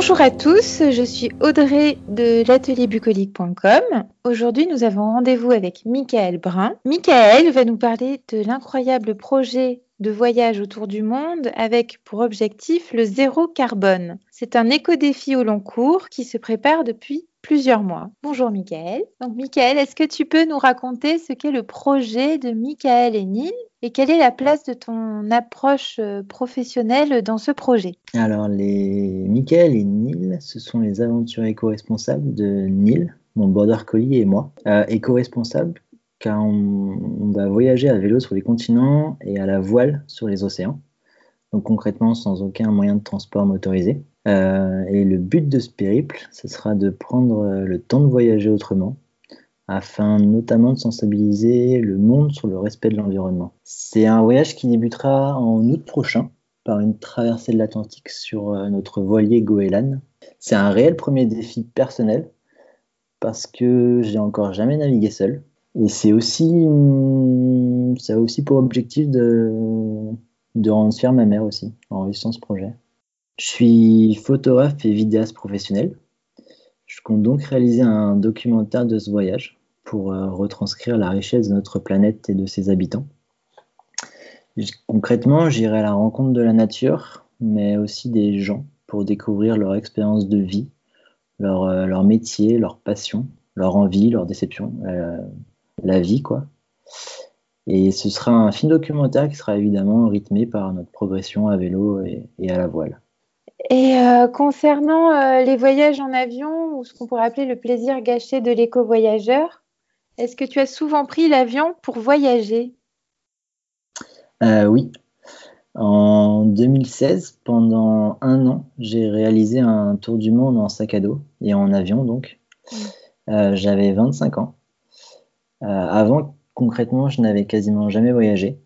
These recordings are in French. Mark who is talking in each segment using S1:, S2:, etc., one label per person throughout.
S1: Bonjour à tous, je suis Audrey de l'atelierbucolique.com. Aujourd'hui, nous avons rendez-vous avec Michael Brun. Michael va nous parler de l'incroyable projet de voyage autour du monde avec pour objectif le zéro carbone. C'est un éco-défi au long cours qui se prépare depuis plusieurs mois. Bonjour Michael. Donc Michael, est-ce que tu peux nous raconter ce qu'est le projet de Michael et Neil et quelle est la place de ton approche euh, professionnelle dans ce projet?
S2: Alors les Michael et Neil, ce sont les aventures éco-responsables de Neil, mon border collie et moi. Euh, éco-responsable car on, va voyager à vélo sur les continents et à la voile sur les océans. Donc concrètement sans aucun moyen de transport motorisé. Euh, et le but de ce périple, ce sera de prendre euh, le temps de voyager autrement, afin notamment de sensibiliser le monde sur le respect de l'environnement. C'est un voyage qui débutera en août prochain par une traversée de l'Atlantique sur euh, notre voilier Goéland. C'est un réel premier défi personnel parce que j'ai encore jamais navigué seul. Et c'est aussi, ça a aussi pour objectif de, de rendre fier ma mère aussi en réussissant ce projet. Je suis photographe et vidéaste professionnel. Je compte donc réaliser un documentaire de ce voyage pour euh, retranscrire la richesse de notre planète et de ses habitants. Concrètement, j'irai à la rencontre de la nature, mais aussi des gens pour découvrir leur expérience de vie, leur, euh, métier, leur passion, leur envie, leur déception, euh, la vie, quoi. Et ce sera un film documentaire qui sera évidemment rythmé par notre progression à vélo et à la voile.
S1: Et euh, concernant euh, les voyages en avion, ou ce qu'on pourrait appeler le plaisir gâché de l'éco-voyageur, est-ce que tu as souvent pris l'avion pour voyager?
S2: Euh, Oui. En 2016, pendant un an, j'ai réalisé un tour du monde en sac à dos et en avion donc. Mm. J'avais 25 ans. avant, concrètement, je n'avais quasiment jamais voyagé.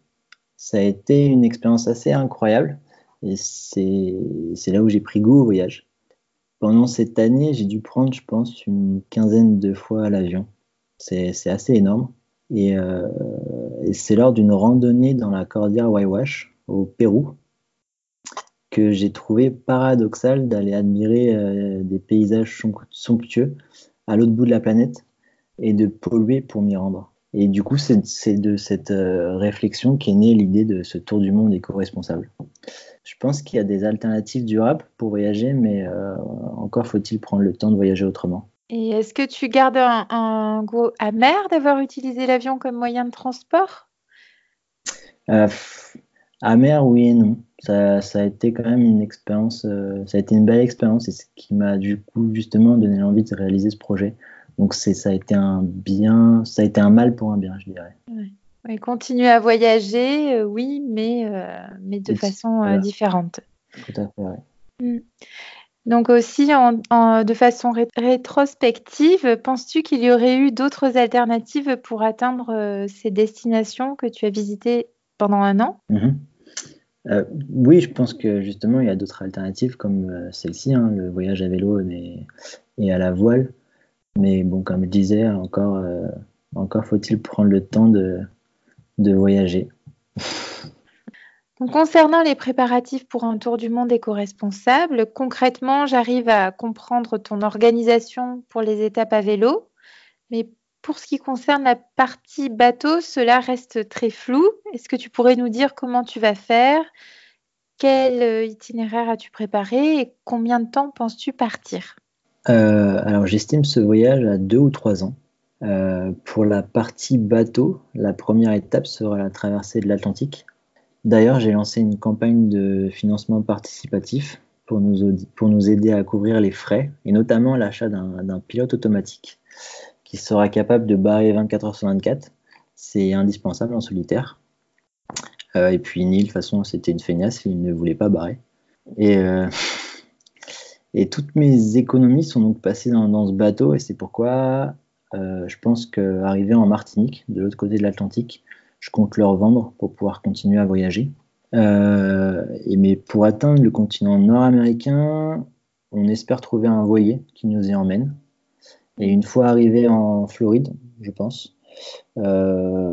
S2: Ça a été une expérience assez incroyable et c'est là où j'ai pris goût au voyage. Pendant cette année, j'ai dû prendre, je pense, une quinzaine de fois l'avion. C'est assez énorme. Euh, et, c'est lors d'une randonnée dans la Cordillère Waiwash, au Pérou, que j'ai trouvé paradoxal d'aller admirer euh, des paysages somptueux à l'autre bout de la planète et de polluer pour m'y rendre. Et du coup, c'est de cette euh, réflexion qu'est née l'idée de ce tour du monde éco-responsable. Je pense qu'il y a des alternatives durables pour voyager, mais euh, encore faut-il prendre le temps de voyager autrement.
S1: Et est-ce que tu gardes un, goût amer d'avoir utilisé l'avion comme moyen de transport?
S2: Euh, Amer, oui et non. Ça, a été quand même une expérience, euh, ça a été une belle expérience et ce qui m'a du coup justement donné l'envie de réaliser ce projet. Donc c'est, ça a été un bien, ça a été un mal pour un bien, je dirais.
S1: Oui, continuer à voyager, euh, oui, mais, euh, mais de façon euh, différente.
S2: Tout à fait, oui.
S1: Mm. Donc aussi, de façon rétrospective, penses-tu qu'il y aurait eu d'autres alternatives pour atteindre ces destinations que tu as visitées pendant un an?
S2: Mhm. Oui, je pense que justement, il y a d'autres alternatives comme celle-ci, hein, le voyage à vélo et, et, à la voile. Mais bon, comme je disais, encore, encore faut-il prendre le temps de, de voyager.
S1: concernant les préparatifs pour un tour du monde éco-responsable, concrètement, j'arrive à comprendre ton organisation pour les étapes à vélo, mais pour ce qui concerne la partie bateau, cela reste très flou. Est-ce que tu pourrais nous dire comment tu vas faire? Quel euh, itinéraire as-tu préparé? Et combien de temps penses-tu partir?
S2: Euh, Alors j'estime ce voyage à deux ou trois ans. Euh, pour la partie bateau, la première étape sera la traversée de l'Atlantique. D'ailleurs, j'ai lancé une campagne de financement participatif pour nous, aider à couvrir les frais, et notamment l'achat d'un pilote automatique qui sera capable de barrer 24 heures sur 24. C'est indispensable en solitaire. Euh, et puis Neil, de toute façon, c'était une feignasse, il ne voulait pas barrer. Et, euh, et toutes mes économies sont donc passées dans, ce bateau, et c'est pourquoi euh, je pense qu'arriver en Martinique, de l'autre côté de l'Atlantique, je compte leur vendre pour pouvoir continuer à voyager. Euh, et mais pour atteindre le continent nord-américain, on espère trouver un voilier qui nous y emmène. Et une fois arrivé en Floride, je pense, euh,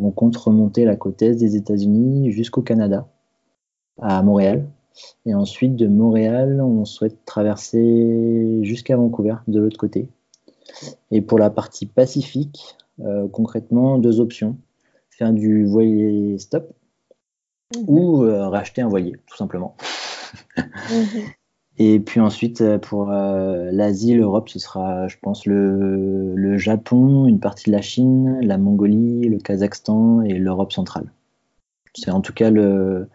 S2: on compte remonter la côte est des États-Unis jusqu'au Canada, à Montréal, Et ensuite, de Montréal, on souhaite traverser jusqu'à Vancouver, de l'autre côté. Et pour la partie Pacifique, euh, concrètement, deux options. Faire du voilier stop mhm. ou euh, racheter un voilier, tout simplement. Mhm. Et puis ensuite, euh, pour l'Asie, l'Europe, ce sera, je pense, le, le, Japon, une partie de la Chine, la Mongolie, le Kazakhstan et l'Europe centrale. C'est en tout cas le,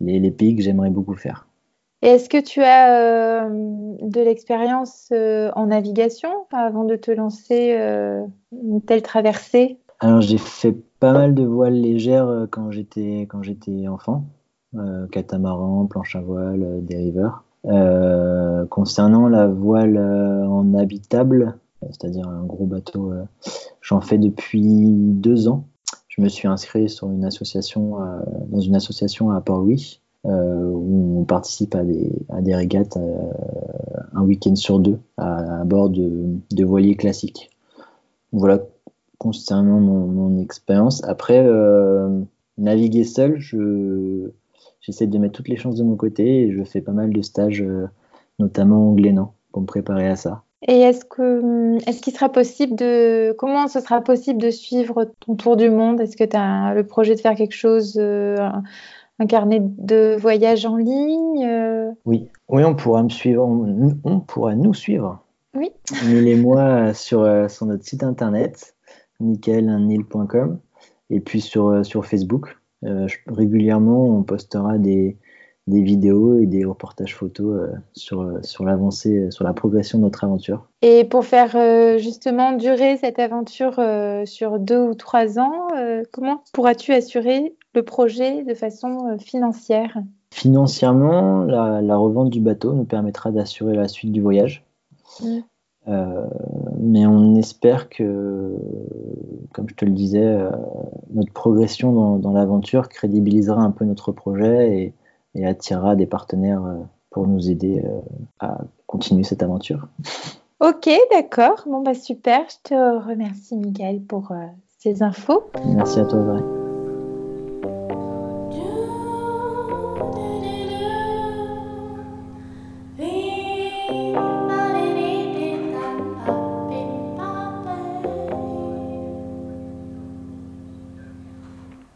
S2: les, pays que j'aimerais beaucoup faire.
S1: Est-ce que tu as de l'expérience en navigation avant de te lancer une telle traversée?
S2: Alors j'ai fait pas mal de voiles légères quand j'étais quand j'étais enfant, catamaran, planche à voile, dériveur. Euh, concernant la voile en habitable, c'est-à-dire un gros bateau, j'en fais depuis deux ans. Je me suis inscrit association, dans une association à Port-Louis euh, où on participe à des, des régates euh, un week-end sur deux à, bord de, voiliers classiques. Voilà concernant mon, expérience. Après, euh, naviguer seul, je, j'essaie de mettre toutes les chances de mon côté et je fais pas mal de stages, notamment au Glénan, pour me préparer à ça.
S1: Et est-ce que est-ce qu'il sera possible de comment ce sera possible de suivre ton tour du monde? Est-ce que tu as le projet de faire quelque chose un carnet de voyage en ligne euh?
S2: Oui, oui, on pourra me suivre, on, pourra nous suivre.
S1: Oui.
S2: Mille et moi sur, euh, sur notre site internet, nickel.nil.com et puis sur, euh, sur Facebook. régulièrement, on postera des, des vidéos et des reportages photos sur, sur l'avancée, sur la progression de notre aventure.
S1: Et pour faire justement durer cette aventure sur deux ou trois ans, comment pourras-tu assurer le projet de façon euh, financière?
S2: Financièrement, la, revente du bateau nous permettra d'assurer la suite du voyage. Euh, mais on espère que, comme je te le disais, euh, notre progression dans, l'aventure crédibilisera un peu notre projet et, attirera des partenaires pour nous aider à continuer cette aventure.
S1: Ok, d'accord. Bon, bah super. Je te remercie, Miguel, pour ces infos.
S2: Merci à toi, Audrey.